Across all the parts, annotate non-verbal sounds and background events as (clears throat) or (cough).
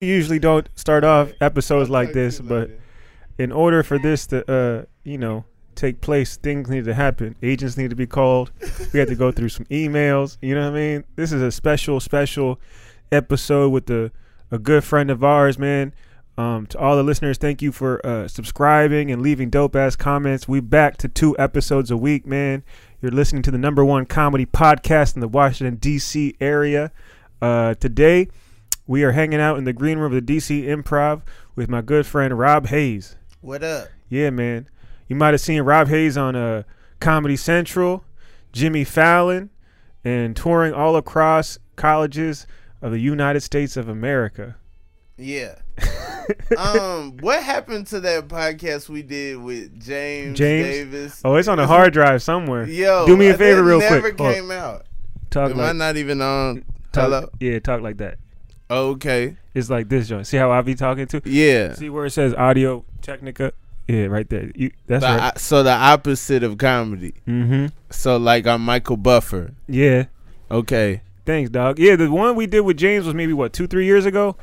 usually don't start off episodes like this, but in order for this to, uh, you know, take place, things need to happen. Agents need to be called. We had to go through some emails. You know what I mean? This is a special, special episode with the a good friend of ours, man. Um, to all the listeners, thank you for uh, subscribing and leaving dope ass comments. We back to two episodes a week, man. You're listening to the number one comedy podcast in the Washington D.C. area. Uh, today, we are hanging out in the green room of the DC Improv with my good friend Rob Haze. What up? Yeah, man. You might have seen Rob Haze on uh, Comedy Central, Jimmy Fallon, and touring all across colleges of the United States of America. Yeah. (laughs) um, what happened to that podcast we did with James, James? Davis? Oh, it's on a hard drive somewhere. Yo, Do me a favor real never quick. Never came out. Talk Am I not even on? talk- Hello. Yeah, talk like that. Okay. It's like this joint. See how I be talking to? Yeah. See where it says Audio Technica? Yeah, right there. You, that's The right. o- so the opposite of comedy. mm-hmm. So like I'm Michael Buffer. Yeah. Okay. Thanks, dog. Yeah, the one we did with James was maybe what two, three years ago.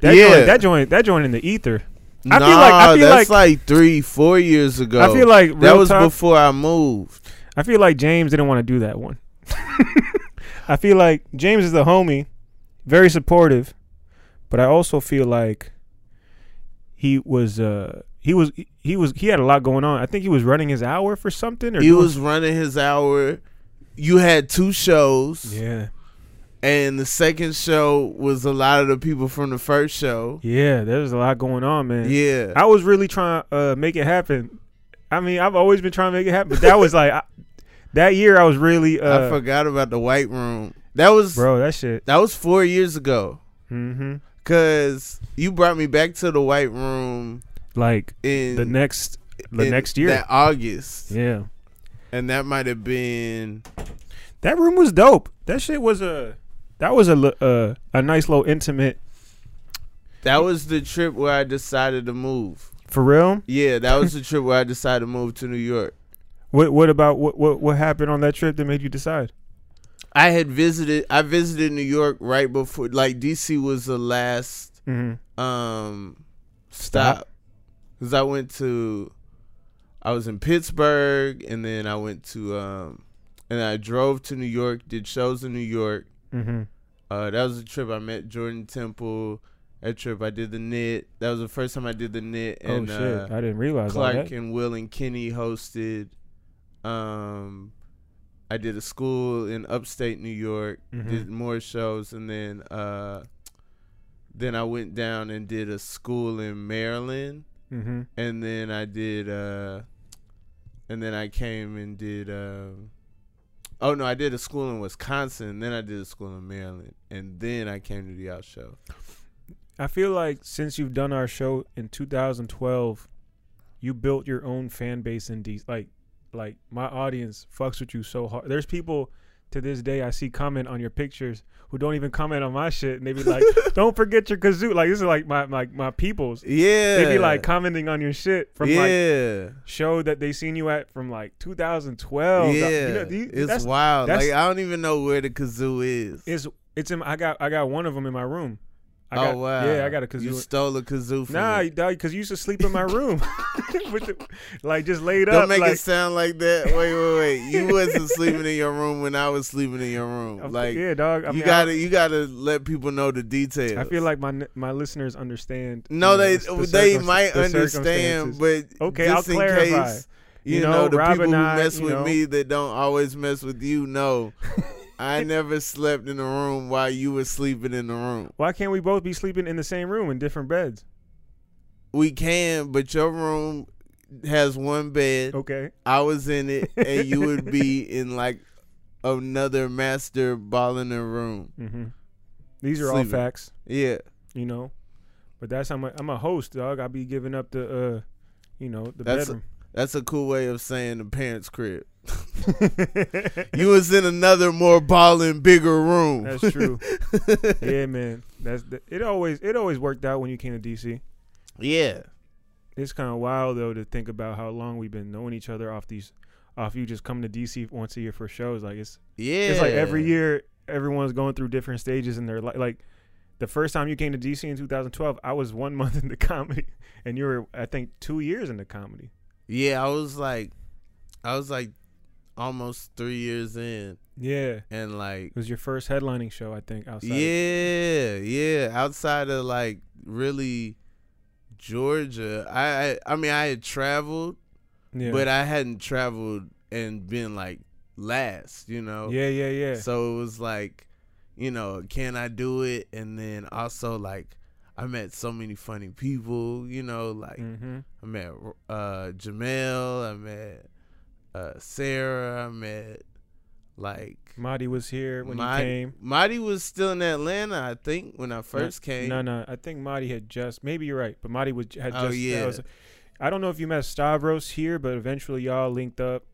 That Yeah. joint, that joint, that joint in the ether. I nah, feel like- I feel that's like, three, four years ago. I feel like that was talk, before I moved. I feel like James didn't want to do that one. (laughs) I feel like James is the homie, very supportive, but I also feel like he was uh he was he was he had a lot going on. I think he was running his hour for something or He was running his hour. You had two shows. yeah And the second show was a lot of the people from the first show. yeah. There was a lot going on, man. Yeah. I was really trying to uh, make it happen. I mean, I've always been trying to make it happen, but that was like I, that year. I was really uh, I forgot about the white room. That was bro. That shit. that was four years ago. Mm-hmm. Cause you brought me back to the white room Like in the next the next year. that August, yeah. and that might have been That room was dope. That shit was a that was a uh, a nice little intimate that was the trip where I decided to move. for real. Yeah, that was the trip where I decided to move to New York. What what about what what what happened on that trip that made you decide? I had visited. I visited New York right before, like DC was the last Mm-hmm. um Stop. because I went to I was in Pittsburgh and then I went to um and I drove to New York, did shows in New York. Mm-hmm. Uh that was the trip I met Jordan Temple. That trip I did the knit. That was the first time I did the knit and oh shit! uh I didn't realize Clark and Will and Kenny hosted. Um I did a school in upstate New York, Mhm. did more shows and then uh then I went down and did a school in Maryland Mm-hmm. and then I did uh and then I came and did um Oh no, I did a school in Wisconsin, then I did a school in Maryland, and then I came to the out show. I feel like since you've done our show in 2012, you built your own fan base in DC. Like, like my audience fucks with you so hard. There's people to this day I see comment on your pictures who don't even comment on my shit, and they be like, (laughs) "Don't forget your kazoo." Like this is like my like my peoples. Yeah. They be like commenting on your shit from like show that they seen you at from like 2012. yeah, You know, these- it's that's- wild. that's- like I don't even know where the kazoo is. It's it's in. I got I got one of them in my room. I oh got, wow! Yeah, I got a kazoo. You stole a kazoo from Nah, me. dog, because you used to sleep in my room, (laughs) with the, like just laid up. Don't make like, it sound like that. Wait, wait, wait. You wasn't sleeping in your room when I was sleeping in your room. Like yeah, dog. I you mean, gotta, you gotta let people know the details. I, I feel like my my listeners understand. no, you know, they the- the they might the understand, but Okay, just I'll in clarify. case, you, You know, know, the Rob people who I, mess with know. me that don't always mess with you know. (laughs) I never slept in the room while you were sleeping in the room. Why can't we both be sleeping in the same room in different beds? We can, but your room has one bed. Okay. I was in it, (laughs) and you would be in like another master ball in the room. hmm These are all facts, Yeah, you know. But that's how I'm a host, dog. I be giving up the, uh, you know, the That's- bedroom. that's a cool way of saying the parents' crib. (laughs) You was in another more balling, bigger room. That's true. (laughs) yeah, man. That's the, it. Always it always worked out when you came to DC. yeah, It's kind of wild though to think about how long we've been knowing each other off these, off you just coming to DC once a year for shows. Like it's yeah. it's like every year everyone's going through different stages in their life. Like the first time you came to DC in 2012, I was one (laughs) month in the comedy, and you were I think two years in the comedy. Yeah, I was like, I was like almost three years in, Yeah, and like, it was your first headlining show, I think. Outside. of- yeah, yeah, outside of like really Georgia, I, I, I mean, I had traveled, yeah, but I hadn't traveled and been like last, you know. yeah, yeah, yeah. So it was like, you know, can I do it? And then also like, I met so many funny people, you know, like mm-hmm. I met uh Jamel, I met uh Sarah, I met like Marty was here when Marty, you came. Marty was still in Atlanta, I think, when I first came. No, no, I think Marty had just. Maybe you're right, but Marty was had Oh, just. that yeah. was- I don't know if you met Stavros here, but eventually y'all linked up,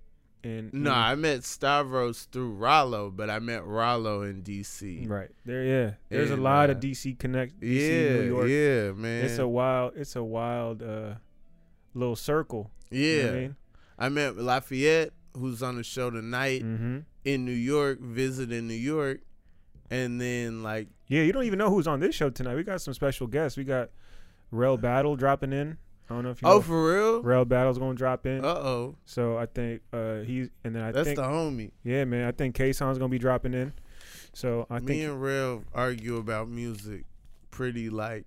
and No, I met Stavros through Rollo, but I met Rollo in DC. right there. Yeah, there's And, a lot uh, of DC connect. DC, Yeah, New York. yeah, man. It's a wild. It's a wild uh, little circle. yeah. You know what I met Lafayette, who's on the show tonight Mm-hmm. in New York, visiting New York, and then like Yeah, you don't even know who's on this show tonight. We got some special guests. We got Rel Battle dropping in. I don't know if you oh know. for real? Rel Battle's gonna drop in. Uh oh, So I think uh he's and then I that's think the homie. yeah man I think K Son's gonna be dropping in. So I Me think me and Rev argue about music pretty like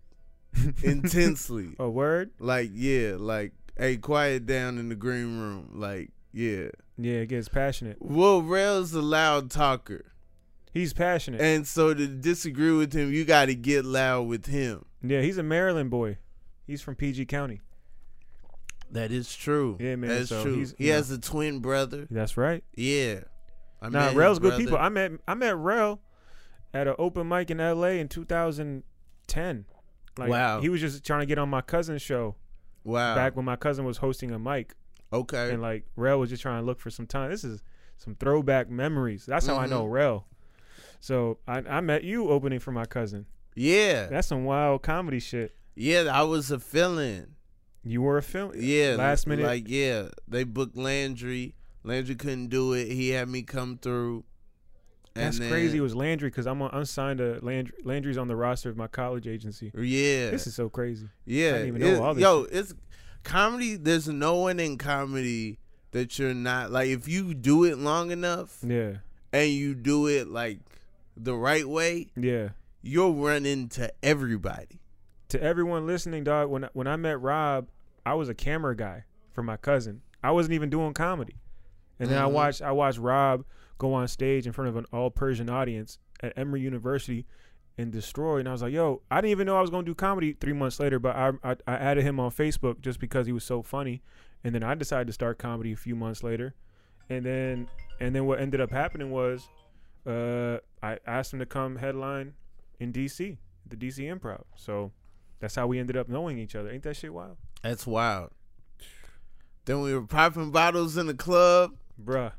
(laughs) intensely. a word Like yeah, like hey, quiet down in the green room. Like yeah. yeah it gets passionate. Well, Rel's a loud talker, He's passionate. and so to disagree with him, you got to get loud with him. yeah, he's a Maryland boy. He's from PG County. That is true. Yeah, man, That's so true. he you has a twin brother. That's right. Yeah. I Nah, Rel's good brother. people. I met I met Rel at an open mic in L.A. in 2010. Like, Wow. He was just trying to get on my cousin's show wow. back when my cousin was hosting a mic, okay. and like Rel was just trying to look for some time. This is some throwback memories. That's how I know Mhm. Rel. So I, I met you opening for my cousin. yeah. That's some wild comedy shit. Yeah, I was a feeling. You were a film. Yeah. Last minute. Like, yeah. They booked Landry. Landry couldn't do it. He had me come through. And That's then- crazy. It was Landry because I'm on, I'm signed to Landry. Landry's on the roster of my college agency. Yeah. This is so crazy. yeah. didn't even know It- all this yo, it's comedy. There's no one in comedy that you're not like if you do it long enough Yeah. and you do it like the right way, Yeah. you'll run into everybody. to everyone listening, dog, when when I met Rob, I was a camera guy for my cousin. I wasn't even doing comedy, and then I Mhm. watched I watched Rob go on stage in front of an all Persian audience at Emory University and destroy. And I was like, yo, I didn't even know I was gonna do comedy three months later, but I I, I added him on Facebook just because he was so funny, and then I decided to start comedy a few months later, and then and then what ended up happening was, uh, I asked him to come headline in DC, the DC Improv. So that's how we ended up knowing each other. Ain't that shit wild, That's wild. Then we were popping bottles in the club, bruh?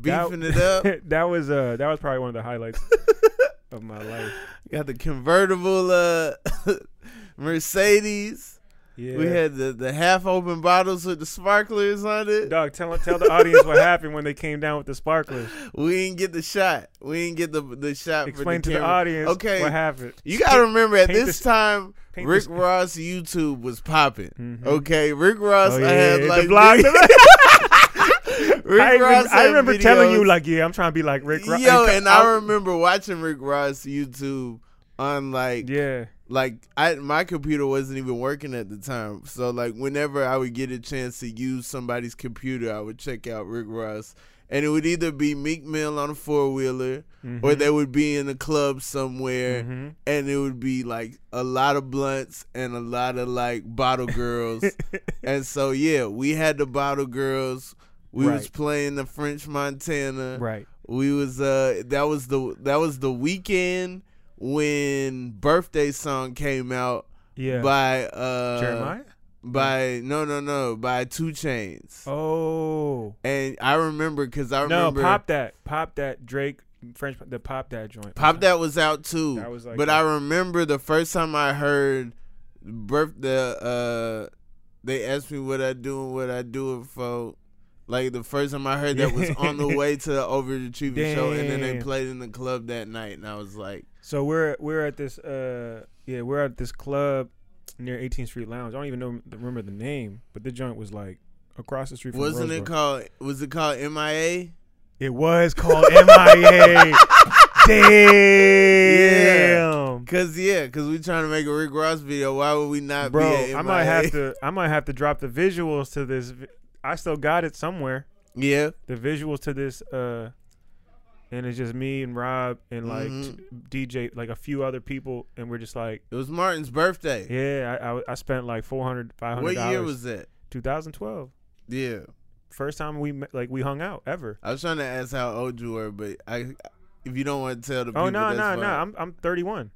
Beefing it up. (laughs) that was uh that was probably one of the highlights (laughs) of my life. Got the convertible uh (laughs) Mercedes. Yeah. We had the, the half open bottles with the sparklers on it. Dog, tell tell the audience what happened when they came down with the sparklers. We didn't get the shot. We didn't get the the shot. Explain for to the the audience Okay. what happened. You gotta remember at paint this the- time, Rick the- Ross YouTube was popping. Mhm. Okay, Rick Ross Oh, I yeah, had the like blog. I, I remember telling you like, yeah, I'm trying to be like Rick Ross. Yo, and I remember watching Rick Ross YouTube on like yeah, like I my computer wasn't even working at the time. So like whenever I would get a chance to use somebody's computer, I would check out Rick Ross. And it would either be Meek Mill on a four wheeler or Mhm. they would be in a club somewhere Mhm. and it would be like a lot of blunts and a lot of like bottle girls. (laughs) and so yeah, we had the bottle girls. We was playing the French Montana. right. We was uh that was the that was the weekend when birthday song came out Yeah. by uh Jeremiah. by no no no by 2 Chainz. Oh And I remember cuz I remember no, pop that, pop that Drake French the pop that joint. Pop that was out too. That was like but I remember the first time I heard birth the uh they asked me what I do and what I do it for. Like the first time I heard that was on the (laughs) way to over the Overachiever show, and then they played in the club that night, and I was like, So we're we're at this uh yeah we're at this club near 18th Street Lounge. I don't even know remember the name, but the joint was like across the street from. Wasn't it called? Was it called MIA? It was called MIA. (laughs) Damn. Yeah. Cause yeah, cause we trying to make a Rick Ross video. Why would we not Bro, be? I might have to. I might have to drop the visuals to this. I still got it somewhere. Yeah. The visuals to this, uh, and it's just me and Rob and like Mhm. t- DJ, like a few other people, and we're just like, It was Martin's birthday. yeah, I, I, I spent like 400 500 what year was that? 2012. Yeah. First time we met, like we hung out ever. I was trying to ask how old you were, but I, if you don't want to tell the people, Oh no, no, no! I'm I'm 31.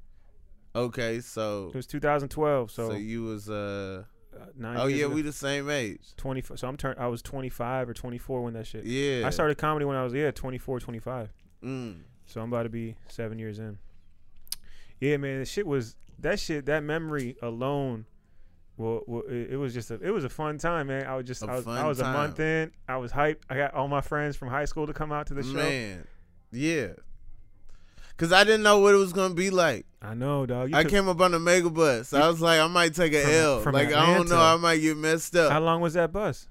Okay, so It was 2012, so, so, you was uh, nine oh yeah, ago. we the same age. 20. So I'm turn. I was 25 or 24 when that shit. Yeah. I started comedy when I was yeah 24, 25. Mm. So I'm about to be seven years in. Yeah, man, the shit was that shit. That memory alone, well, well it, it was just a it was a fun time, man. I was just A I was I was a month in. I was hyped. I got all my friends from high school to come out to the show. Man, yeah. Cause I didn't know what it was gonna be like. I know, dog. You I took- came up on the mega bus. I was like, I might take a From- L. from like I don't know, I might get messed up. how long was that bus?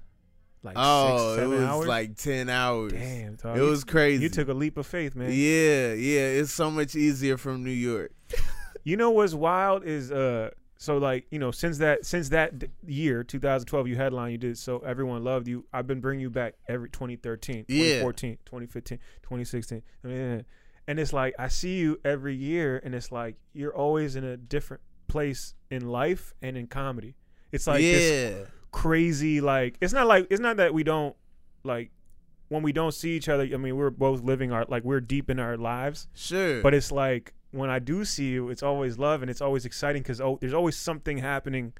Like oh, six, seven it was hours. like ten hours. damn, dog. it you- was crazy. You took a leap of faith, man. Yeah, yeah. It's so much easier from New York. (laughs) You know what's wild is uh so like you know since that since that year 2012 you headline you did so everyone loved you I've been bringing you back every 2013 Yeah. 2014 2015 2016 I mean, and it's like I see you every year and it's like you're always in a different place in life and in comedy it's like this yeah, crazy like it's not like it's not that we don't like when we don't see each other I mean we're both living our like we're deep in our lives sure. but it's like when I do see you, it's always love and it's always exciting because oh, there's always something happening.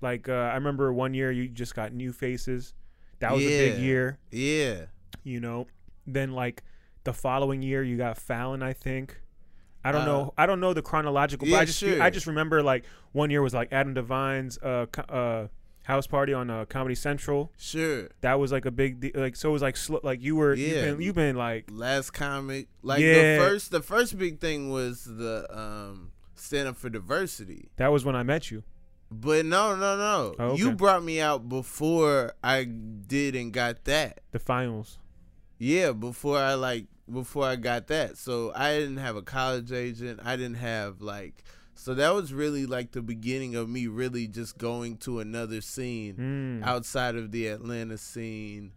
Like uh, I remember one year you just got new faces. That was a big year, yeah, you know. Then like the following year you got Fallon, I think. I don't Uh, know. I don't know the chronological, but yeah, I just sure. I just remember like one year was like Adam Devine's uh, uh, house party on uh, Comedy Central. sure. That was like a big de- like so it was like sl- like you were Yeah. you've been you've been like Last comic, like Yeah. the first, the first big thing was the um stand up for diversity. that was when I met you. But no, no, no. Oh, You brought me out before I did and got that. The finals. Yeah, before I like before I got that. So I didn't have a college agent. I didn't have like so that was really like the beginning of me really just going to another scene Mm. outside of the Atlanta scene.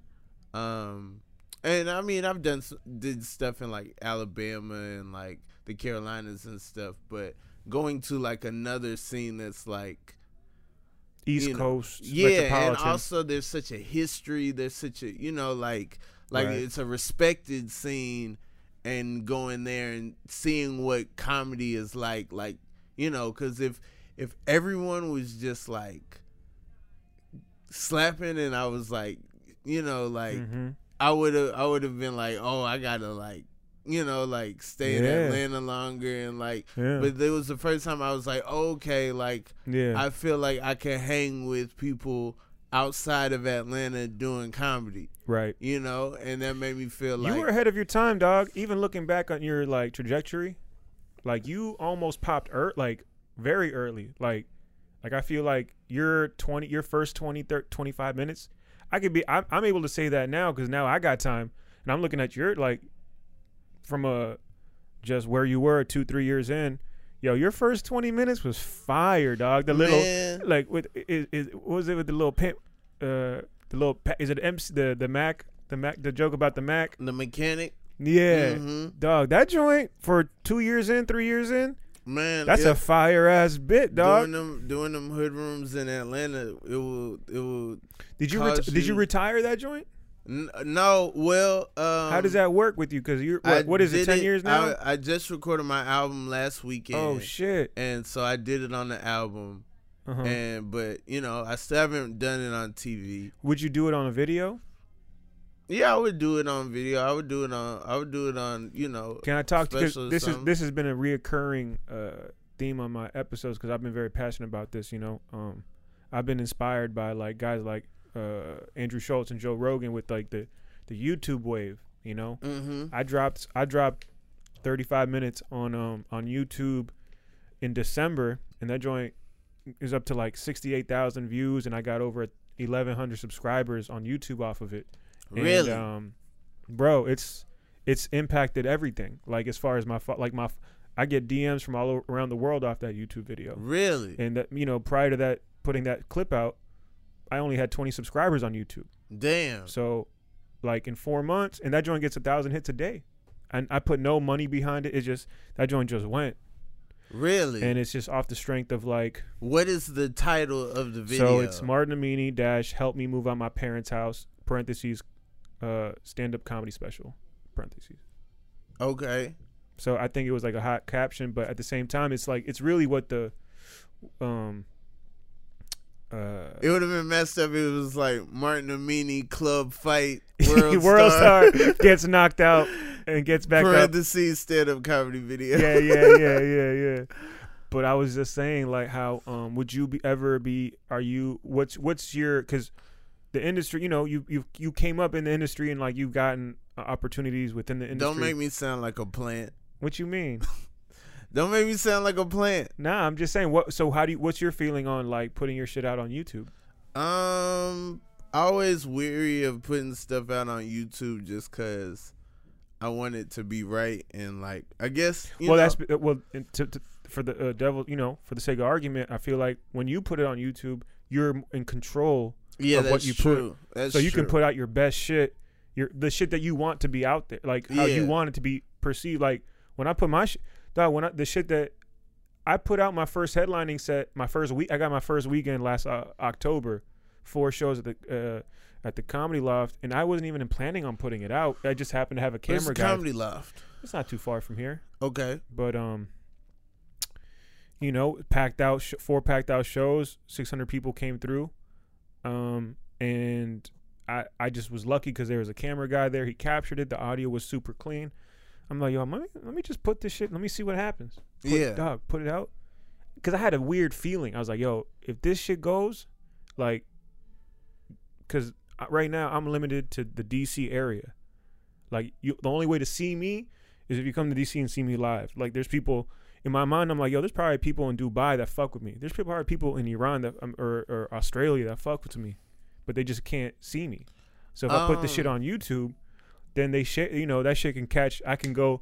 Um and I mean I've done did stuff in like Alabama and like the Carolinas and stuff, but going to like another scene that's like East you know, Coast yeah, and also there's such a history. There's such a you know like like Right. it's a respected scene, and going there and seeing what comedy is like, like you know, because if if everyone was just like slapping, and I was like, you know, like Mhm. I would have I would have been like, oh, I gotta like you know like stay in Atlanta longer and like. yeah, But it was the first time I was like, okay, like yeah, I feel like I can hang with people outside of Atlanta doing comedy, right. you know, and that made me feel like you were ahead of your time, dog. Even looking back on your like trajectory, like you almost popped er- like very early. Like, like I feel like your twenty, your first 20, 30, 25 minutes. I could be. I'm, I'm able to say that now because now I got time, and I'm looking at your like from a just where you were two, three years in. Yo, your first twenty minutes was fire, dog. The little Man. like with is, is what was it with the little pimp uh the little pa- is it MC the the Mac the Mac the joke about the Mac the mechanic. yeah Mhm. dog that joint for two years in three years in man, that's a fire ass bit dog doing them doing them hood rooms in Atlanta. It will it will. did you reti- did you you- retire that joint no, well, um, how does that work with you because you're what, what is it did 10 years now I, I just recorded my album last weekend. oh shit And so I did it on the album, uh-huh. and but you know I still haven't done it on TV. would you do it on a video Yeah, I would do it on video. I would do it on. I would do it on. You know. Can I talk to this is this has been a reoccurring uh, theme on my episodes because I've been very passionate about this. You know, um, I've been inspired by like guys like uh, Andrew Schulz and Joe Rogan with like the the YouTube wave. You know, Mm-hmm. I dropped I dropped 35 minutes on um on YouTube in December, and that joint is up to like 68,000 views, and I got over 1,100 subscribers on YouTube off of it. And, Really? um, bro, it's it's impacted everything. Like as far as my like my, f- I get DMs from all around the world off that YouTube video, Really? and that you know prior to that putting that clip out, I only had 20 subscribers on YouTube. Damn. So, like in four months, and that joint gets a thousand hits a day, and I put no money behind it. It's just that joint just went, Really? and it's just off the strength of like. what is the title of the video? So it's Martin Amini dash help me move out my parents' house parentheses, uh, stand up comedy special parentheses. Okay. So I think it was like a hot caption, but at the same time, it's like it's really what the, um, uh, It would have been messed up. It was like Martin Amini club fight (laughs) world, World star, Star (laughs) gets knocked out and gets back up. parentheses stand up comedy video. yeah, yeah, yeah, (laughs) yeah, yeah. But I was just saying, like, how um would you be ever be? Are you what's what's your because the industry, you know, you you you came up in the industry and like you've gotten uh, opportunities within the industry. Don't make me sound like a plant. What you mean? Don't make me sound like a plant. nah, I'm just saying. What? So how do you? What's your feeling on like putting your shit out on YouTube? Um, I always weary of putting stuff out on YouTube just cause I want it to be right and like I guess you well, know, that's well to, to, for the uh, devil. You know, for the sake of argument, I feel like when you put it on YouTube, you're in control yeah of that's what you put. true. That's so you can put out your best shit, your the shit that you want to be out there, like how you want it to be perceived. Like when I put my shit, dog, when I, the shit that I put out my first headlining set, my first week, I got my first weekend last uh, October, four shows at the uh, at the Comedy Loft, and I wasn't even planning on putting it out. I just happened to have a Where's camera the guy. comedy loft. It's not too far from here, Okay. but um. You know, packed out sh- four packed out shows. Six hundred people came through, um, and I I just was lucky because there was a camera guy there. He captured it. The audio was super clean. I'm like, yo, let me let me just put this shit. Let me see what happens. Put, Yeah. dog, put it out. Because I had a weird feeling. I was like, yo, if this shit goes, like, because right now I'm limited to the DC area. Like, you, the only way to see me is if you come to DC and see me live. Like, there's people in my mind. I'm like, yo, there's probably people in Dubai that fuck with me. There's probably people in Iran that um, or, or Australia that fuck with me, but they just can't see me. So if I put the shit Um. on YouTube, then they shit. You know, that shit can catch. I can go.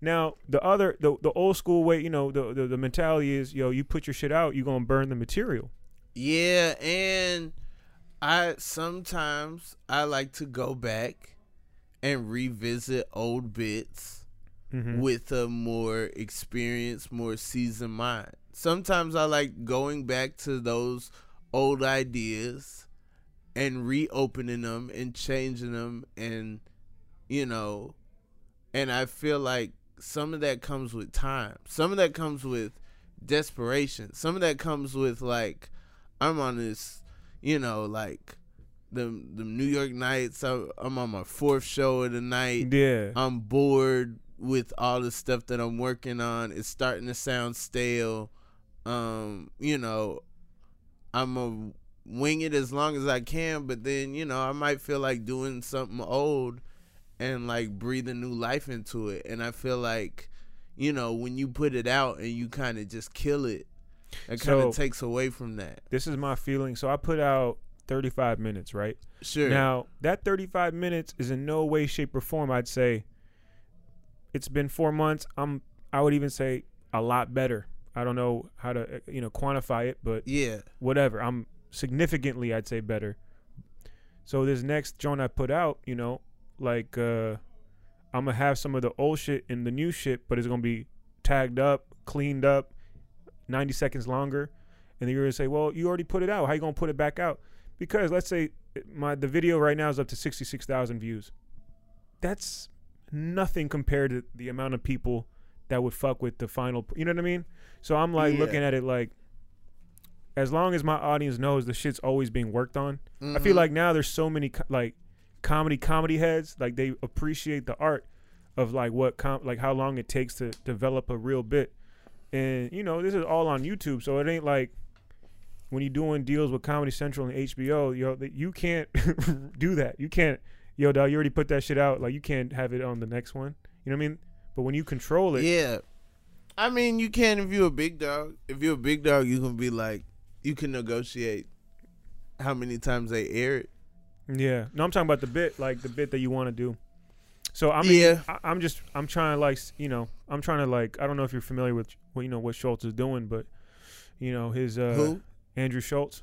Now the other the the old school way, you know, the the, the mentality is, yo, you put your shit out, you gonna burn the material. Yeah, and I sometimes I like to go back and revisit old bits Mm-hmm. with a more experienced, more seasoned mind. Sometimes I like going back to those old ideas and reopening them and changing them and you know and I feel like some of that comes with time. Some of that comes with desperation. Some of that comes with like I'm on this, you know, like the the New York Nights. I'm, I'm on my fourth show of the night. Yeah. I'm bored with all the stuff that I'm working on. It's starting to sound stale. Um, you know, I'm a wing it as long as I can, but then, you know, I might feel like doing something old and like breathing new life into it. And I feel like, you know, when you put it out and you kind of just kill it, it kind of takes away from that. This is my feeling. So I put out 35 minutes, right? Sure. Now, that 35 minutes is in no way, shape, or form, I'd say, it's been four months. I'm, I would even say a lot better. I don't know how to, uh, you know, quantify it, but yeah. whatever. I'm significantly, I'd say, better. So this next joint I put out, you know, like uh I'm gonna have some of the old shit and the new shit, but it's gonna be tagged up, cleaned up, 90 seconds longer, and then you're gonna say, well, you already put it out. How you gonna put it back out? Because let's say my the video right now is up to 66,000 views. That's nothing compared to the amount of people that would fuck with the final. You know what I mean? So I'm like Yeah. looking at it like, as long as my audience knows the shit's always being worked on. I feel Mhm. like now there's so many like comedy comedy heads like they appreciate the art of like what com- like how long it takes to develop a real bit. And you know, this is all on YouTube, so it ain't like when you're doing deals with Comedy Central and HBO, yo, that you can't (laughs) do that. You can't, yo, dog, you already put that shit out. Like you can't have it on the next one. You know what I mean? But when you control it, Yeah. I mean, you can if you're a big dog. If you're a big dog, you can be like, you can negotiate how many times they air it. Yeah. No, I'm talking about the bit, like the bit that you want to do. So I mean, Yeah. I, I'm just I'm trying to like you know I'm trying to like I don't know if you're familiar with what you know what Schulz is doing, but you know his uh Who? Andrew Schulz.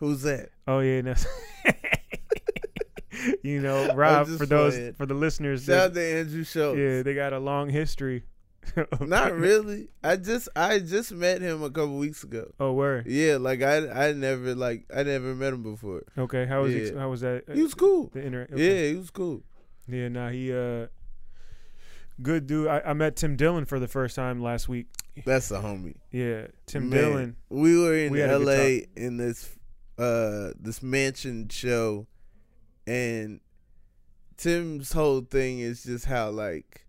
Who's that? Oh yeah, that's (laughs) you know (laughs) Rob for those playing. for the listeners. Shout out That, to Andrew Schulz. yeah, they got a long history. Of- (laughs) Not really. I just I just met him a couple weeks ago. Oh, where? Yeah, like I I never like I never met him before. Okay, how was he, how was that? He was cool. the inter- Yeah, okay. he was cool. Yeah, nah, he uh good dude. I, I met Tim Dillon for the first time last week. That's a homie. Yeah, Tim Man, Dillon. We were in We had a good LA in this uh this mansion show and Tim's whole thing is just how like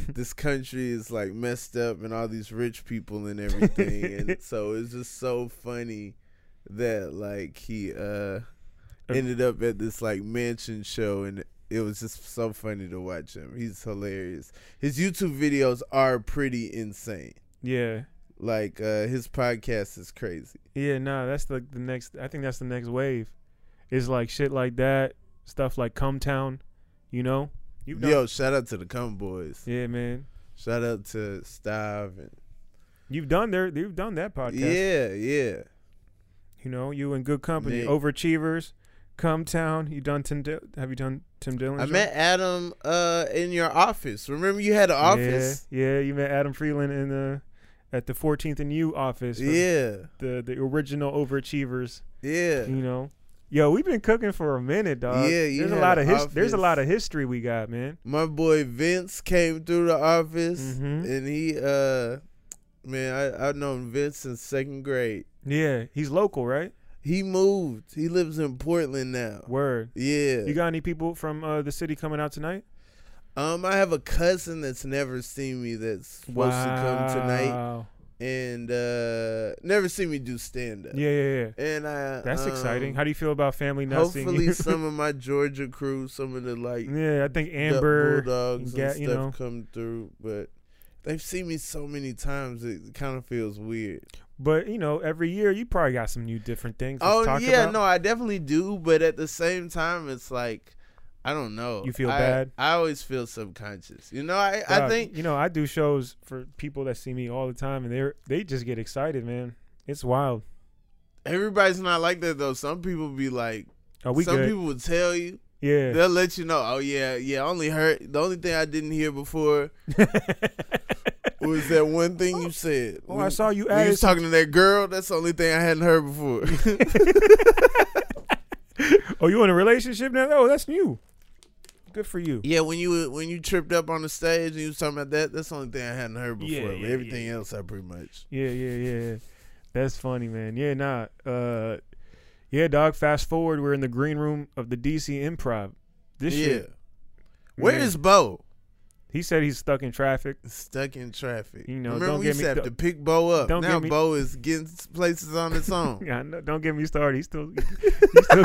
(laughs) this country is like messed up and all these rich people and everything and (laughs) so it's just so funny that like he uh ended up at this like mansion show and it was just so funny to watch him. He's hilarious. His YouTube videos are pretty insane. Yeah. Like uh his podcast is crazy. Yeah, nah, that's the the next I think that's the next wave. Is like shit like that, stuff like Cum Town, you know? You've done Yo, shout out to the Cum Boys. Yeah, man. Shout out to Stav and You've done their you've done that podcast. yeah, yeah. You know, you in good company. Man. Overachievers, Cum Town. You done Tim Di- have you done Tim Dillon? I met Adam uh in your office. Remember you had an office? Yeah, yeah, you met Adam Friedland in the at the 14th and U office. Yeah, The the original overachievers, yeah. you know. Yo, we've been cooking for a minute, dog. Yeah, you there's a lot of his- there's a lot of history we got, man. My boy Vince came through the office Mhm. and he uh man, I I've known Vince since second grade. Yeah, he's local, right? He moved. He lives in Portland now. Word. Yeah. You got any people from uh, the city coming out tonight? um I have a cousin that's never seen me that's supposed to come tonight Wow. And uh never seen me do stand up. Yeah, yeah, yeah. And I That's exciting. um, How do you feel about family not Hopefully, some of (laughs) my Georgia crew, some of the like yeah, I think Amber. Bulldogs Ga- and you stuff know. come through, but they've seen me so many times it kind of feels weird. But you know, every year you probably got some new different things. Oh yeah, about. no, I definitely do, but at the same time, it's like I don't know. You feel I- bad? I always feel subconscious. You know, I I uh, think you know I do shows for people that see me all the time, and they are they just get excited, man. It's wild. everybody's not like that though. Some people be like, Oh, we some good. people will tell you. yeah. They'll let you know. Oh yeah, yeah. I only heard the only thing I didn't hear before (laughs) was that one thing you said. oh, When- I saw you you was talking to that girl, that's the only thing I hadn't heard before. (laughs) oh, you in a relationship now? Oh, that's new. Good for you. yeah, when you when you tripped up on the stage and you was talking about that, that's the only thing I hadn't heard before. Yeah, yeah, everything yeah. else I pretty much. Yeah, yeah, yeah. That's funny, man. Yeah, nah. Uh, yeah, dog. Fast forward, we're in the green room of the DC Improv. This yeah. shit. Where man, is Bo? He said he's stuck in traffic. Stuck in traffic. You know, Remember don't we get me- to have to pick Bo up. don't now get me- Bo is getting places on its own. (laughs) Yeah, no, don't get me started. He's still, (laughs) he's still,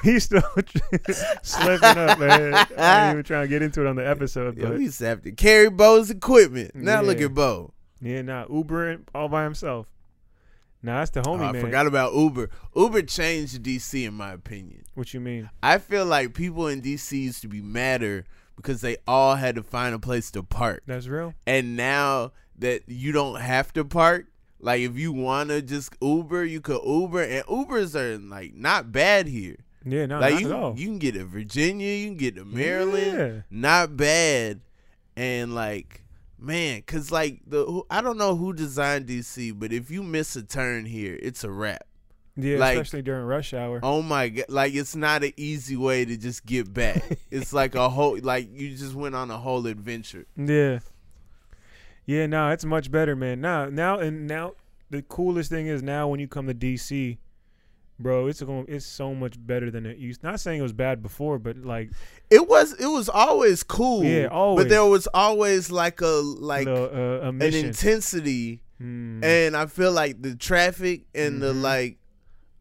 (laughs) he's still (laughs) slipping up, man. I ain't even trying to get into it on the episode, but to have to carry Bo's equipment. Now look at Bo. yeah, nah, Ubering all by himself. Nah, that's the homie, Oh, I man. forgot about Uber. Uber changed DC in my opinion. What you mean? I feel like people in DC used to be madder because they all had to find a place to park. That's real. And now that you don't have to park, like if you wanna just Uber, you could Uber and Ubers are like not bad here. Yeah, no, like you you can get to Virginia, you can get to Maryland. Yeah. Not bad. And like man, cuz like the I don't know who designed DC, but if you miss a turn here, it's a wrap. Yeah, Like- especially during rush hour. Oh my god! Like it's not an easy way to just get back. (laughs) it's like a whole like you just went on a whole adventure. Yeah. Yeah, no, it's much better, man. Now, now, and now, the coolest thing is now when you come to DC, bro, it's going, it's so much better than it used. Not saying it was bad before, but like, It was it was always cool. Yeah, always. But there was always like a like uh, an intensity, Mm. and I feel like the traffic and the Mhm. like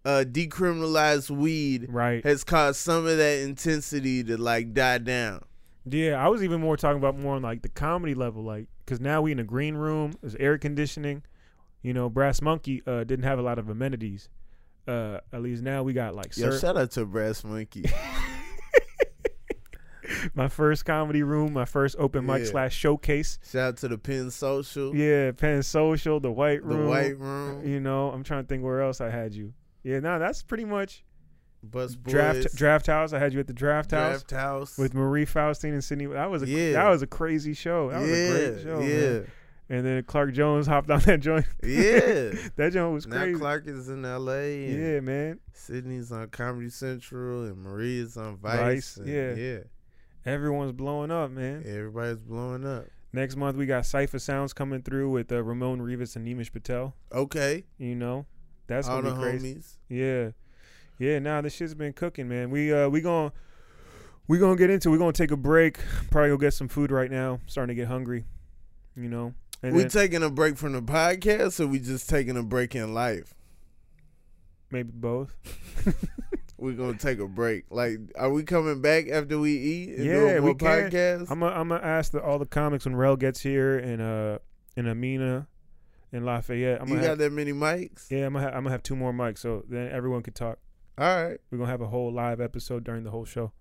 uh decriminalized weed right. has caused some of that intensity to like die down. Yeah, I was even more talking about more on like the comedy level, like because now we in a green room, there's air conditioning. You know, Brass Monkey uh, didn't have a lot of amenities. Uh, at least now we got like Yo, shout out to Brass Monkey. (laughs) my first comedy room, my first open mic Yeah. slash showcase. shout out to the Penn Social, Yeah, Penn Social, the White Room. the White Room, You know, I'm trying to think where else I had you. Yeah, no, that's pretty much Bus Boys, draft draft house. I had you at the draft, house Draft House with Marie Faustin and Sydney. That was a Yeah. that was a crazy show. That was a great show. yeah, man. And then Clark Jones (laughs) hopped on that joint. yeah. (laughs) that joint was now crazy. Now Clark is in L.A. And yeah, man. Sydney's on Comedy Central and Maria's on Vice. Vice, yeah. yeah. Everyone's blowing up, man. Everybody's blowing up. Next month we got Cipha Sounds coming through with uh, Ramon Rivas and Nimish Patel. Okay, You know, that's all gonna the be crazy. homies. Yeah, yeah. Nah, this shit's been cooking, man. We uh we gonna we gonna get into. We gonna take a break. Probably go get some food right now. starting to get hungry. You know, and we then taking a break from the podcast, or we just taking a break in life? maybe both. (laughs) We're gonna (laughs) take a break. Like, are we coming back after we eat? And Yeah, we can. podcast. I'm gonna I'm gonna ask the, all the comics when Rel gets here and uh and Amina and Lafayette. I'm you got have, that many mics? yeah, I'm gonna have, I'm gonna have two more mics so then everyone can talk. All right. We're gonna have a whole live episode during the whole show.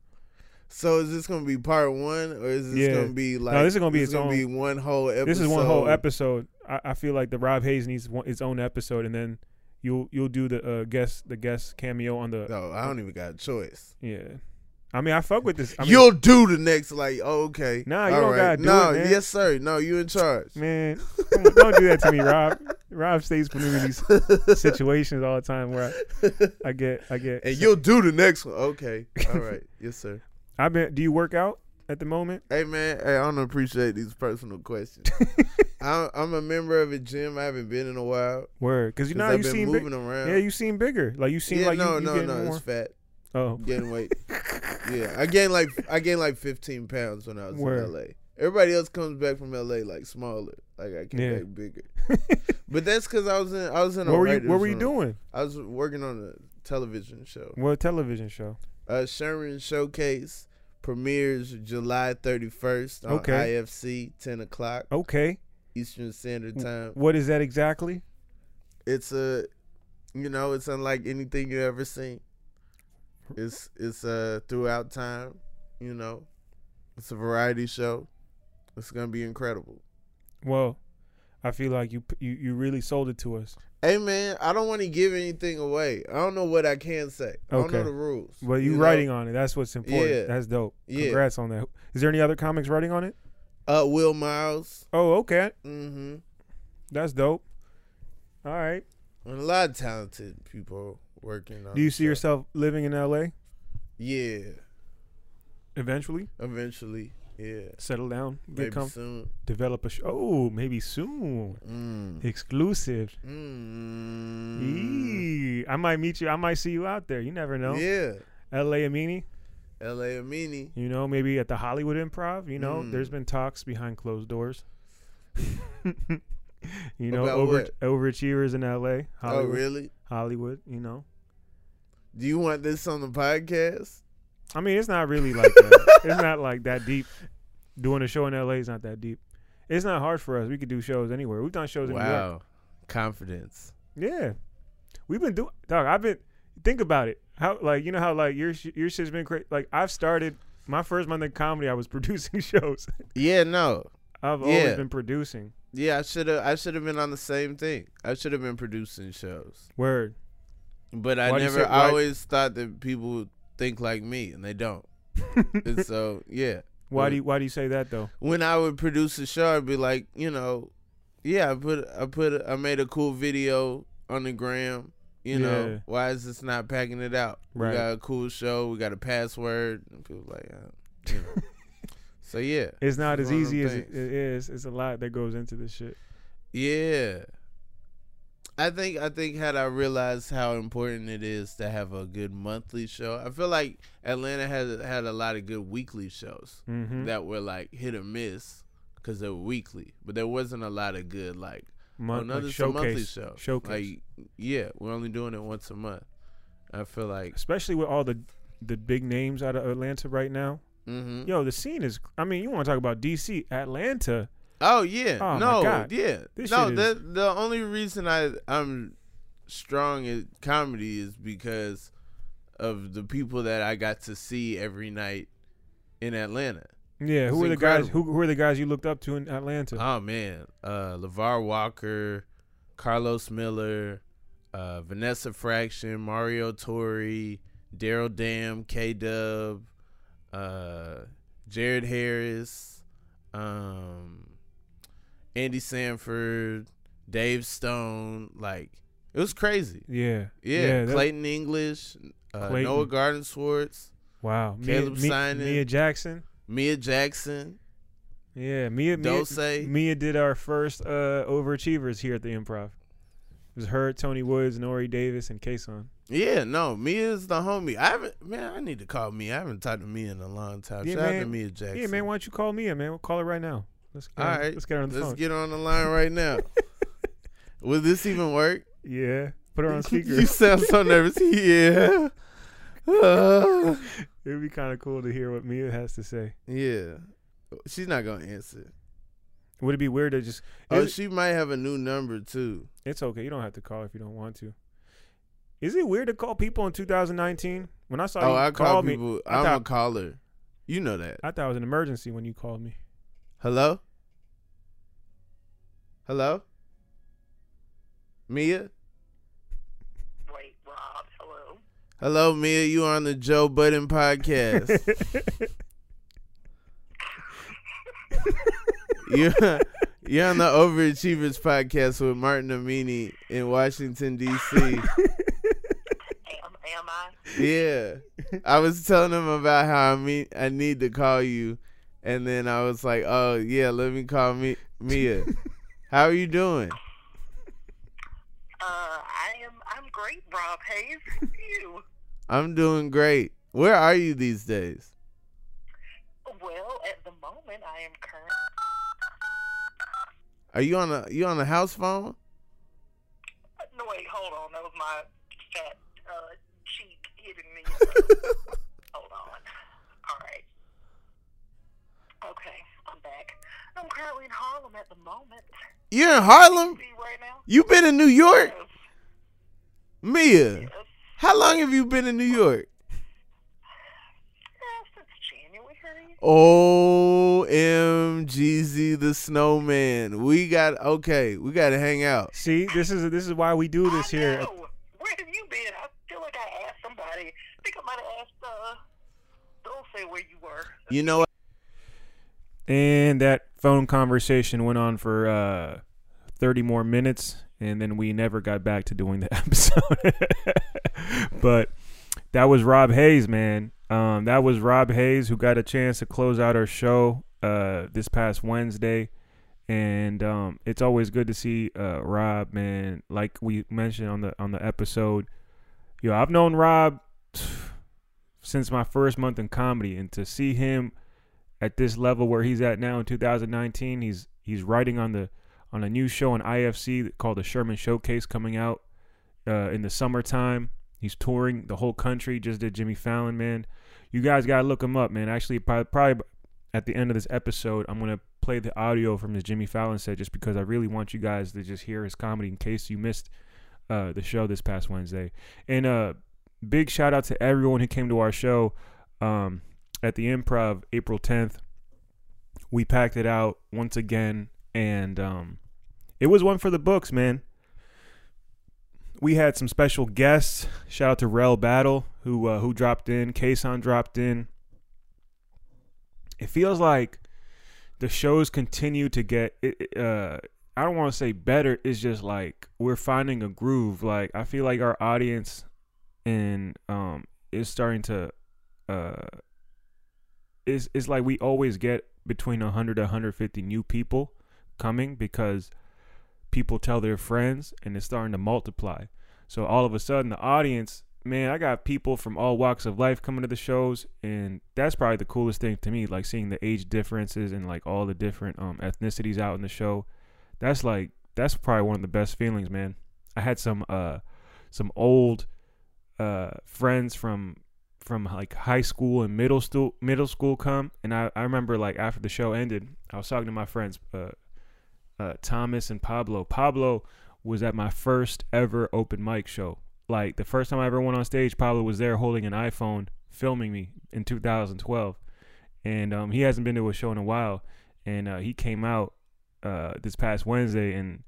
So is this gonna be part one, or is this Yeah. gonna be like? No, this is gonna be its own- be one whole episode. This is one whole episode. I, I feel like the Rob Haze needs one, its own episode, and then you'll you'll do the uh, guest the guest cameo on the No, I don't even got a choice. yeah. I mean, I fuck with this. I mean, You'll do the next. Like, oh, okay. Nah, you All don't right. gotta do no, it, man. yes, sir. No, you in charge. man, (laughs) don't do that to me, Rob. Rob stays me in these situations all the time where I, I get I get. and you'll do the next one. Okay. All right. (laughs) yes, sir. I've been. Do you work out at the moment? Hey man, hey, I don't appreciate these personal questions. (laughs) I'm, I'm a member of a gym. I haven't been in a while. Word, because you know you been seem moving big. around. Yeah, you seem bigger. Like you seem Yeah, like no, you, you no, getting no. more. It's fat. Oh, Getting weight. (laughs) yeah, I gained like I gained like 15 pounds when I was Word. in LA. Everybody else comes back from LA like smaller. Like I came Yeah. back bigger. (laughs) but that's because I was in I was in a what were you What were you room. doing? I was working on a television show. What television show? Uh, Sherman Showcase premieres July 31st on Okay. IFC 10 o'clock Okay, Eastern Standard Time. what is that exactly? It's a, you know, it's unlike anything you ever seen. It's it's uh throughout time, you know. It's a variety show. It's gonna be incredible. Well, I feel like you you you really sold it to us. Hey man, I don't want to give anything away. I don't know what I can say. I don't know the rules. But you, know? writing on it. That's what's important. Yeah. That's dope. Yeah. Congrats on that. Is there any other comics writing on it? Uh, Will Miles. Oh, okay. Mm-hmm. That's dope. All right. And a lot of talented people working on. Do you see show. yourself living in LA Yeah, eventually? eventually. Yeah, Settle down, get maybe com- soon. develop a show. Oh, maybe soon. Mm. Exclusive. Mm. Eee. I might meet you. I might see you out there. You never know. Yeah, LA Amini. L.A. Amini. You know, maybe at the Hollywood Improv. You know, Mm. there's been talks behind closed doors. (laughs) you know, About over what? overachievers in LA, Hollywood, Oh, really? Hollywood. You know, Do you want this on the podcast? I mean, it's not really like that. it's not like that deep. Doing a show in LA is not that deep. It's not hard for us. We could do shows anywhere. We've done shows in New York. Wow, confidence. Yeah, we've been doing. Dog, I've been. Think about it. How like you know how like your your shit's been crazy. Like I've started my first month in comedy. I was (laughs) producing shows. Yeah, no. I've Yeah. always been producing. Yeah, I should have. I should have been on the same thing. I should have been producing shows. Word. But I Why never. say- I always thought that people would think like me, and they don't. (laughs) and so, yeah. Why do you Why do you say that though? when I would produce a show, I'd be like, you know, yeah, I put, I put, I made a cool video on the gram. You know, why is this not packing it out? Right. We got a cool show. We got a password. And people like, uh, you know. (laughs) so yeah, It's not as one of them easy as it is. It's a lot that goes into this shit. yeah. I think I think had I realized how important it is to have a good monthly show, I feel like Atlanta had had a lot of good weekly shows. Mm-hmm. that were like hit or miss because they were weekly, but there wasn't a lot of good like Month, oh no, like this monthly showcase, show. showcase. Like yeah, we're only doing it once a month. I feel like Especially with all the the big names out of Atlanta right now. Mm-hmm. Yo, the scene is. I mean, you want to talk about DC, Atlanta? Oh yeah, Oh, no, yeah, This no. shit is- The the only reason I I'm strong at comedy is because of the people that I got to see every night in Atlanta. Yeah, who were the guys? Who, who were the guys you looked up to in Atlanta? Oh man, uh, Levar Walker, Carlos Miller, uh, Vanessa Fraction, Mario Torre, Daryl Dam, K Dub, uh, Jared Harris, um, Andy Sanford, Dave Stone. Like it was crazy. yeah, Yeah, that- Clayton English, uh, Clayton. Noah Gardenswartz, wow. Caleb Mia, Mia, Simon. Mia Jackson. Mia Jackson, Yeah, Mia. Mia, Dose. Mia did our first uh, overachievers here at the Improv. It was her, Tony Woods, Nore Davis, and Kason. Yeah, no, Mia's the homie. I haven't, man. I need to call Mia. I haven't talked to Mia in a long time. Yeah, Shout out to man. Mia Jackson. Yeah, man. Why don't you call Mia, man? We'll call her right now. Let's get All right, Let's get her on the Let's phone. get on the line right now. (laughs) Will this even work? yeah, put her on (laughs) speaker. you sound so nervous. (laughs) Yeah. Uh, it would be kind of cool to hear what Mia has to say. yeah. She's not gonna answer. Would it be weird to just? Oh, she might have a new number too. It's okay. You don't have to call if you don't want to. Is it weird to call people in 2019? When I saw Oh, you I call call me, people. I I'm a thought- caller. You know that. I thought it was an emergency when you called me. Hello. Hello. Mia. Wait, Rob, hello. Hello, Mia. You on the Joe Budden podcast? (laughs) you're you're on the Overachievers podcast with Martin Amini in Washington D.C. Am, am I? Yeah, I was telling him about how I mean I need to call you, and then I was like, oh yeah, let me call me Mia. How are you doing? Uh, I am. I'm great, Rob Haze. You? I'm doing great. Where are you these days? Well, at the moment, I am current. Are you on a you on a house phone? No, wait, hold on. That was my fat uh, cheek hitting me. (laughs) hold on. All right. Okay, I'm back. I'm currently in Harlem at the moment. You're in Harlem. Right now? You been in New York, Yes. Mia? yes. How long have you been in New York? Uh, since January. OMGZ the Snowman. We got okay. We got to hang out. See, this is this is why we do this I here. know. Where have you been? I feel like I asked somebody. I think I might have asked, uh, don't say where you were. You know what? And that phone conversation went on for uh, 30 more minutes, and then we never got back to doing the (laughs) episode. but that was Rob Haze, man. Um, that was Rob Haze who got a chance to close out our show uh, this past Wednesday. And um, it's always good to see uh, Rob, man. Like we mentioned on the on the episode, yo, I've known Rob since my first month in comedy, and to see him at this level where he's at now in 2019. He's he's writing on the on a new show on IFC called the Sherman Showcase coming out uh, in the summertime. He's touring the whole country. Just did Jimmy Fallon, man. You guys gotta look him up, man. Actually, probably, at the end of this episode, I'm gonna play the audio from his Jimmy Fallon set just because I really want you guys to just hear his comedy in case you missed uh, the show this past Wednesday. And uh, big shout out to everyone who came to our show. Um, at the improv April 10th. We packed it out once again and um it was one for the books, man. We had some special guests. Shout out to Rel Battle who uh, who dropped in, Kason dropped in. It feels like the shows continue to get uh I don't want to say better, it's just like we're finding a groove. Like I feel like our audience and um is starting to uh it's, it's like we always get between 100 to 150 new people coming because people tell their friends and it's starting to multiply. So all of a sudden, the audience, man, I got people from all walks of life coming to the shows, and that's probably the coolest thing to me, like seeing the age differences and like all the different um, ethnicities out in the show. That's like that's probably one of the best feelings, man. I had some uh some old uh friends from from like high school and middle school middle school come and I, I remember like after the show ended i was talking to my friends uh, uh, thomas and pablo. Pablo was at my first ever open mic show. Like the first time i ever went on stage pablo was there holding an iphone filming me in 2012 and um, he hasn't been to a show in a while and uh, he came out uh, this past wednesday and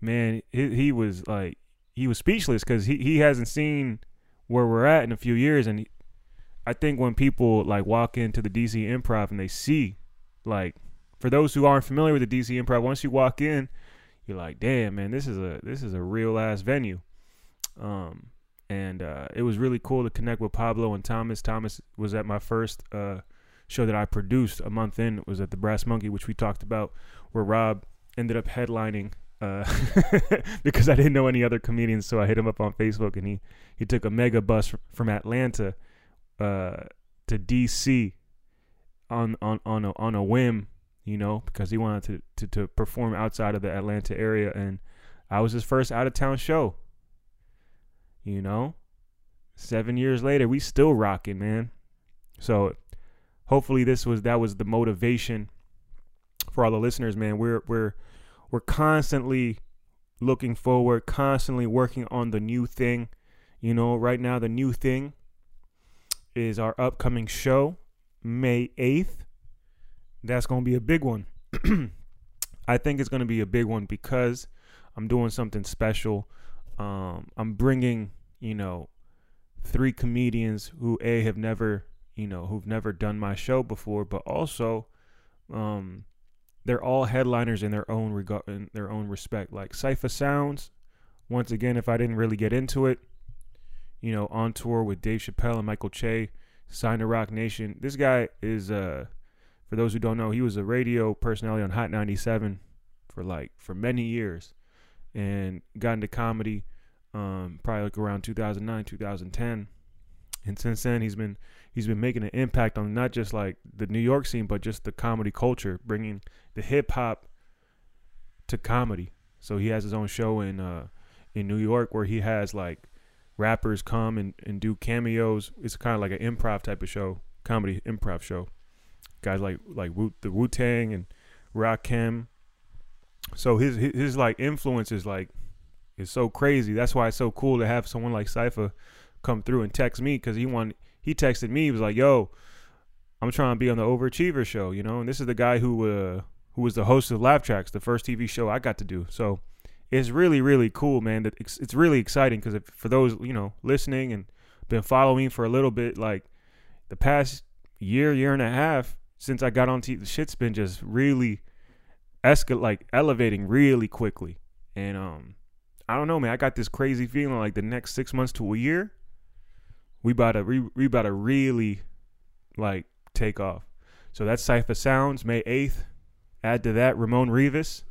man he, he was like he was speechless because he, he hasn't seen where we're at in a few years and I think when people like walk into the DC Improv and they see, like, for those who aren't familiar with the DC Improv, once you walk in, you're like, damn, man, this is a this is a real ass venue. Um, and uh, it was really cool to connect with Pablo and Thomas. Thomas was at my first uh, show that I produced a month in. It was at the Brass Monkey, which we talked about, where Rob ended up headlining uh, (laughs) because I didn't know any other comedians. So I hit him up on Facebook, and he he took a mega bus from Atlanta uh, to DC on on on a, on a whim, you know, because he wanted to, to to perform outside of the Atlanta area, and I was his first out of town show. You know, seven years later, we still rocking, man. So hopefully this was that was the motivation for all the listeners, man. We're we're we're constantly looking forward, constantly working on the new thing. You know, right now the new thing is our upcoming show, May 8th. That's going to be a big one. (clears throat) I think it's going to be a big one because I'm doing something special. Um, I'm bringing, you know, three comedians who a have never, you know, who've never done my show before, but also, um, they're all headliners in their own regard, in their own respect. Like Cipha Sounds. Once again, if I didn't really get into it, you know, on tour with Dave Chappelle and Michael Che, signed to Roc Nation. This guy is, uh, for those who don't know, he was a radio personality on Hot 97 for like for many years, and got into comedy, um, probably like around 2009, 2010, and since then he's been he's been making an impact on not just like the New York scene, but just the comedy culture, bringing the hip hop to comedy. So he has his own show in uh, in New York where he has like rappers come and, and do cameos. It's kind of like an improv type of show, comedy improv show. Guys like like Wu, the Wu Tang and Rakim. So his, his his like influence is like is so crazy. That's why it's so cool to have someone like Cipha come through and text me because he wanted he texted me. He was like, "Yo, I'm trying to be on the Overachiever show, you know." And this is the guy who uh who was the host of Laugh Tracks, the first TV show I got to do. So it's really really cool, man. It's, it's really exciting because for those you know listening and been following for a little bit, like the past year, year and a half since I got on TV, the shit's been just really escal like elevating really quickly, and um, I don't know, man. I got this crazy feeling like the next six months to a year, we about to re- we about to really like take off. So that's Cipha Sounds, May eighth. Add to that Ramon Rivas.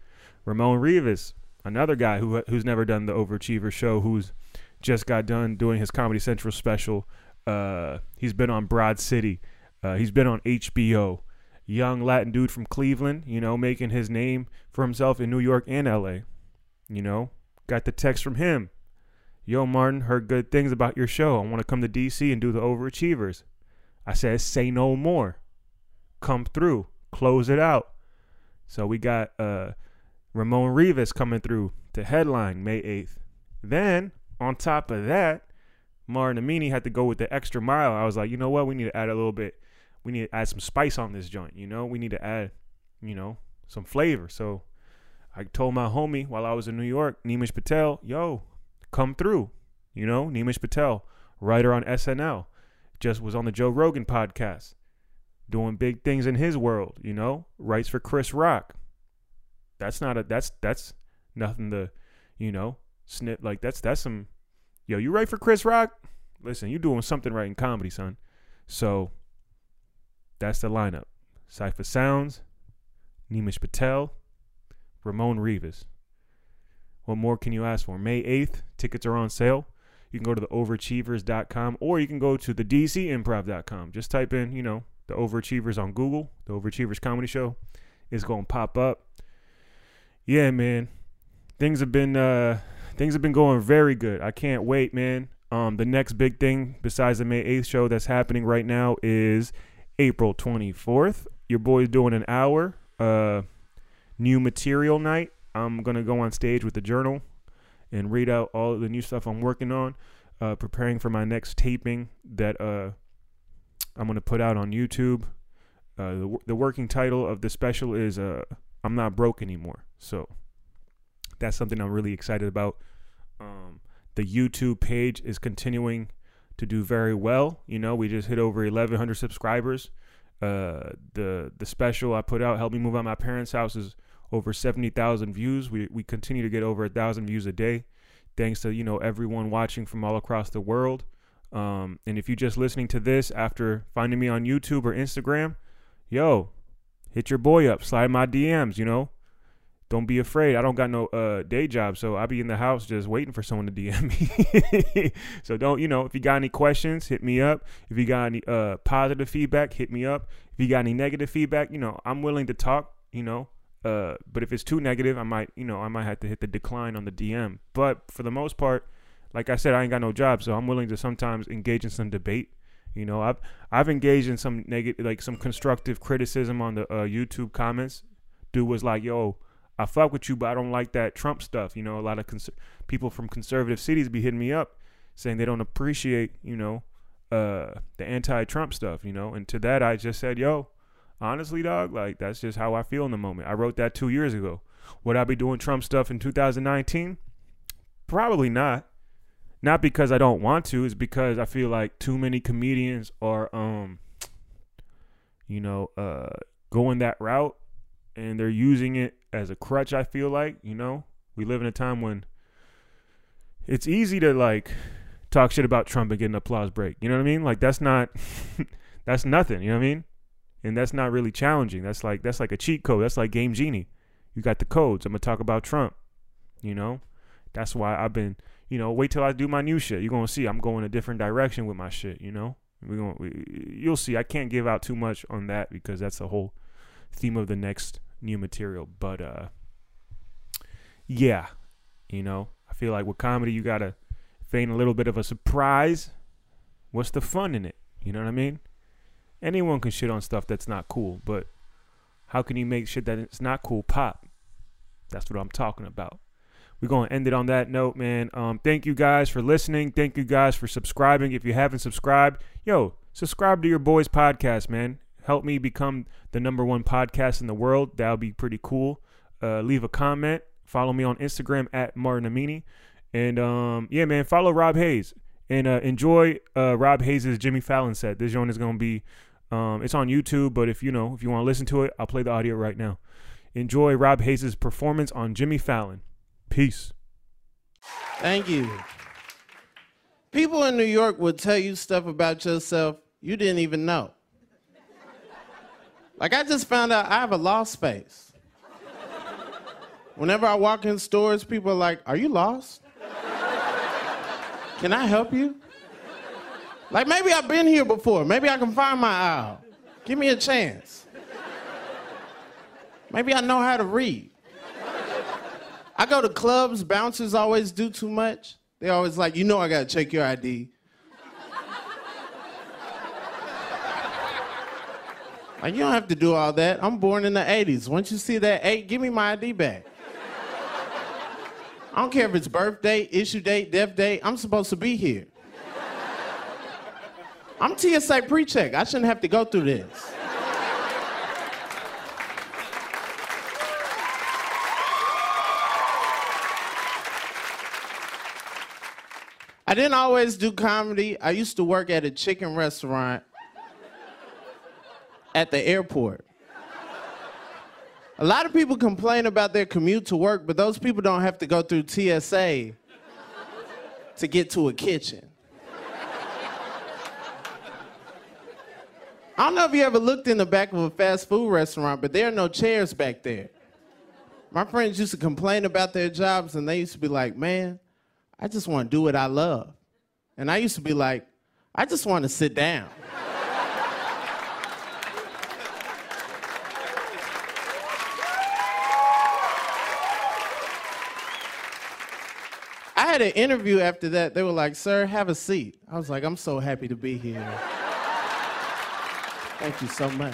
Ramon Rivas another guy who who's never done the Overachiever show, who's just got done doing his Comedy Central special. Uh, he's been on Broad City. Uh, he's been on HBO. Young Latin dude from Cleveland, you know, making his name for himself in New York and LA. You know, got the text from him. Yo, Martin, heard good things about your show. I want to come to DC and do the Overachievers. I said, say no more. Come through. Close it out. So we got uh Ramon Rivas coming through to headline May 8th. Then, on top of that, Martin Amini had to go with the extra mile. I was like, you know what? We need to add a little bit. We need to add some spice on this joint. You know, we need to add, you know, some flavor. So I told my homie while I was in New York, Nimesh Patel, yo, come through. You know, Nimesh Patel, writer on SNL, just was on the Joe Rogan podcast, doing big things in his world. You know, writes for Chris Rock. That's not a that's that's nothing to, you know, snip like that's that's some yo, you right for Chris Rock? Listen, you doing something right in comedy, son. So that's the lineup. Cipha Sounds, Nimesh Patel, Ramon Rivas. What more can you ask for? May 8th, tickets are on sale. You can go to the overachievers.com or you can go to the dcimprov.com. Just type in, you know, the overachievers on Google, the overachievers comedy show is going to pop up yeah, man, things have been uh, things have been going very good. I can't wait, man. Um, the next big thing besides the May 8th show that's happening right now is April 24th. Your boy's doing an hour, uh, new material night. I'm to go on stage with the journal and read out all the new stuff I'm working on, uh, preparing for my next taping that uh, I'm to put out on YouTube. Uh, the, the working title of the special is uh, I'm Not Broke Anymore. So that's something I'm really excited about. Um, the YouTube page is continuing to do very well. You know, we just hit over 1,100 subscribers. Uh, the the special I put out, "Help Me Move Out My Parents' House," is over 70,000 views. We we continue to get over a thousand views a day, thanks to you know everyone watching from all across the world. Um, and if you're just listening to this after finding me on YouTube or Instagram, yo, hit your boy up, slide my DMs. You know, don't be afraid. I don't got no uh, day job, so I'll be in the house just waiting for someone to DM me. (laughs) so don't, you know, if you got any questions, hit me up. If you got any uh, positive feedback, hit me up. If you got any negative feedback, you know, I'm willing to talk, you know. Uh, but if it's too negative, I might, you know, I might have to hit the decline on the DM. But for the most part, like I said, I ain't got no job, so I'm willing to sometimes engage in some debate. You know, I've I've engaged in some negative, like some constructive criticism on the uh, YouTube comments. Dude was like, "Yo, I fuck with you, but I don't like that Trump stuff." You know, a lot of cons- people from conservative cities be hitting me up saying they don't appreciate, you know, uh, the anti-Trump stuff. You know, and to that I just said, "Yo, honestly, dog, like that's just how I feel in the moment." I wrote that two years ago. Would I be doing Trump stuff in 2019? Probably not not because I don't want to, it's because I feel like too many comedians are um you know, uh going that route and they're using it as a crutch, I feel like, you know. We live in a time when it's easy to like talk shit about Trump and get an applause break. You know what I mean? Like that's not (laughs) that's nothing, you know what I mean? And that's not really challenging. That's like that's like a cheat code. That's like Game Genie. You got the codes. I'm gonna talk about Trump. You know? That's why I've been you know, wait till I do my new shit. You're gonna see I'm going a different direction with my shit. You know, we're going. We, you'll see. I can't give out too much on that because that's the whole theme of the next new material. But uh, yeah, you know, I feel like with comedy you gotta feign a little bit of a surprise. What's the fun in it? You know what I mean? Anyone can shit on stuff that's not cool, but how can you make shit that it's not cool pop? That's what I'm talking about we're going to end it on that note, man. Um, thank you guys for listening. Thank you guys for subscribing. If you haven't subscribed, yo, subscribe to your boys' podcast, man. Help me become the number one podcast in the world. That'll be pretty cool. Uh, leave a comment. Follow me on Instagram at Martin Amini. And um, yeah, man, follow Rob Haze and uh, enjoy uh, Rob Haze' Jimmy Fallon set. This joint is gonna be, um, it's on YouTube, but if you know, if you want to listen to it, I'll play the audio right now. Enjoy Rob Haze' performance on Jimmy Fallon. Peace. Thank you. People in New York will tell you stuff about yourself you didn't even know. Like, I just found out I have a lost space. Whenever I walk in stores, people are like, Are you lost? Can I help you? Like, maybe I've been here before. Maybe I can find my aisle. Give me a chance. Maybe I know how to read. I go to clubs, bouncers always do too much. They always like, you know, I gotta check your ID. like, you don't have to do all that. I'm born in the 80s. Once you see that eight, give me my ID back. I don't care if it's birthday, issue date, death date, I'm supposed to be here. I'm TSA pre check. I shouldn't have to go through this. I didn't always do comedy. I used to work at a chicken restaurant at the airport. A lot of people complain about their commute to work, but those people don't have to go through TSA to get to a kitchen. I don't know if you ever looked in the back of a fast food restaurant, but there are no chairs back there. My friends used to complain about their jobs, and they used to be like, man, I just want to do what I love. And I used to be like, I just want to sit down. I had an interview after that. They were like, "Sir, have a seat." I was like, "I'm so happy to be here. Thank you so much."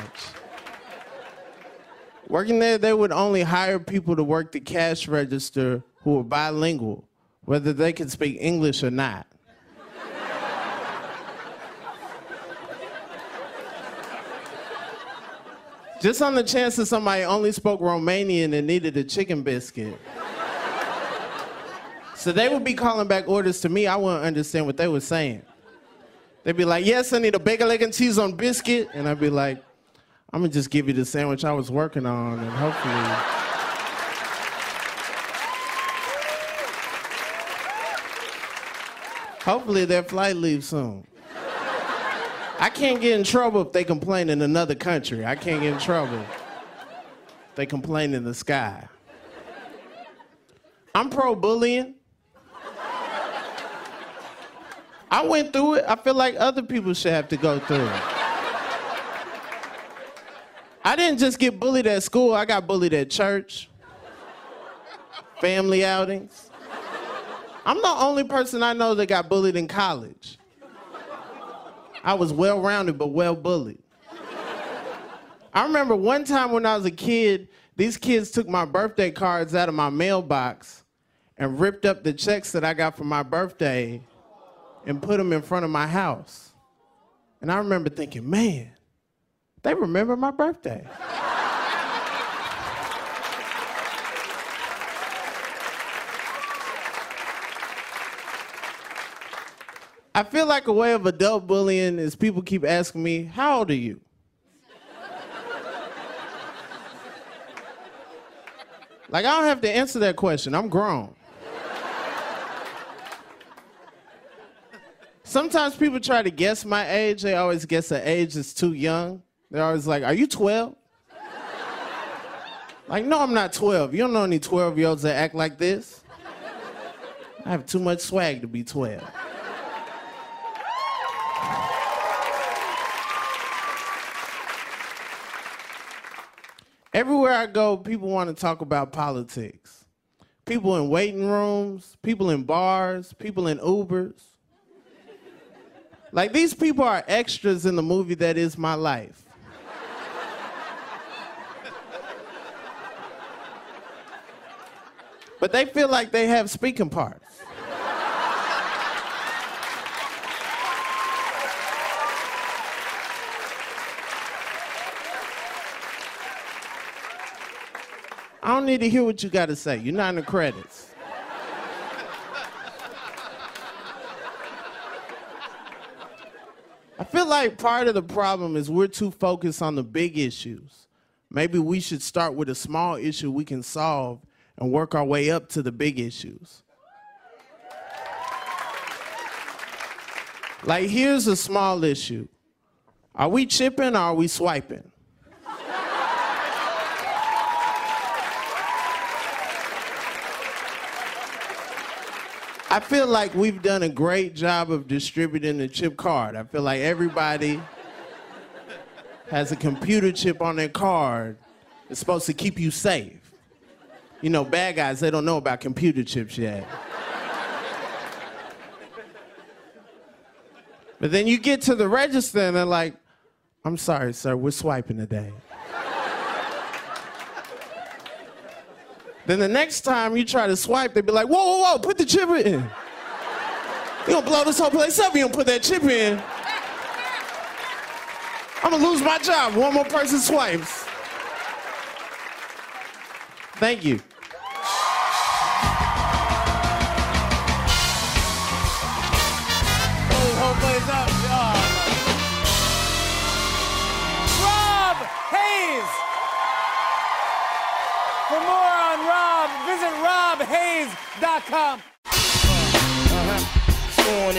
Working there, they would only hire people to work the cash register who were bilingual, whether they could speak English or not. Just on the chance that somebody only spoke Romanian and needed a chicken biscuit. So they would be calling back orders to me. I wouldn't understand what they were saying. They'd be like, Yes, I need a bacon, egg, and cheese on biscuit. And I'd be like, I'm gonna just give you the sandwich I was working on, and hopefully. Hopefully their flight leaves soon. I can't get in trouble if they complain in another country. I can't get in trouble. If they complain in the sky. I'm pro bullying. I went through it. I feel like other people should have to go through it. I didn't just get bullied at school, I got bullied at church, family outings. I'm the only person I know that got bullied in college. I was well rounded, but well bullied. I remember one time when I was a kid, these kids took my birthday cards out of my mailbox and ripped up the checks that I got for my birthday and put them in front of my house. And I remember thinking, man, they remember my birthday. I feel like a way of adult bullying is people keep asking me, How old are you? like, I don't have to answer that question. I'm grown. Sometimes people try to guess my age. They always guess an age that's too young. They're always like, Are you 12? like, no, I'm not 12. You don't know any 12 year olds that act like this. I have too much swag to be 12. Everywhere I go, people want to talk about politics. People in waiting rooms, people in bars, people in Ubers. Like these people are extras in the movie that is my life. but they feel like they have speaking parts. I don't need to hear what you got to say. You're not in the credits. I feel like part of the problem is we're too focused on the big issues. Maybe we should start with a small issue we can solve and work our way up to the big issues. Like, here's a small issue Are we chipping or are we swiping? I feel like we've done a great job of distributing the chip card. I feel like everybody has a computer chip on their card. It's supposed to keep you safe. You know, bad guys, they don't know about computer chips yet. but then you get to the register and they're like, I'm sorry, sir, we're swiping today. Then the next time you try to swipe, they be like, whoa, whoa, whoa, put the chip in. You gonna blow this whole place up, you don't put that chip in. I'm gonna lose my job. One more person swipes. Thank you.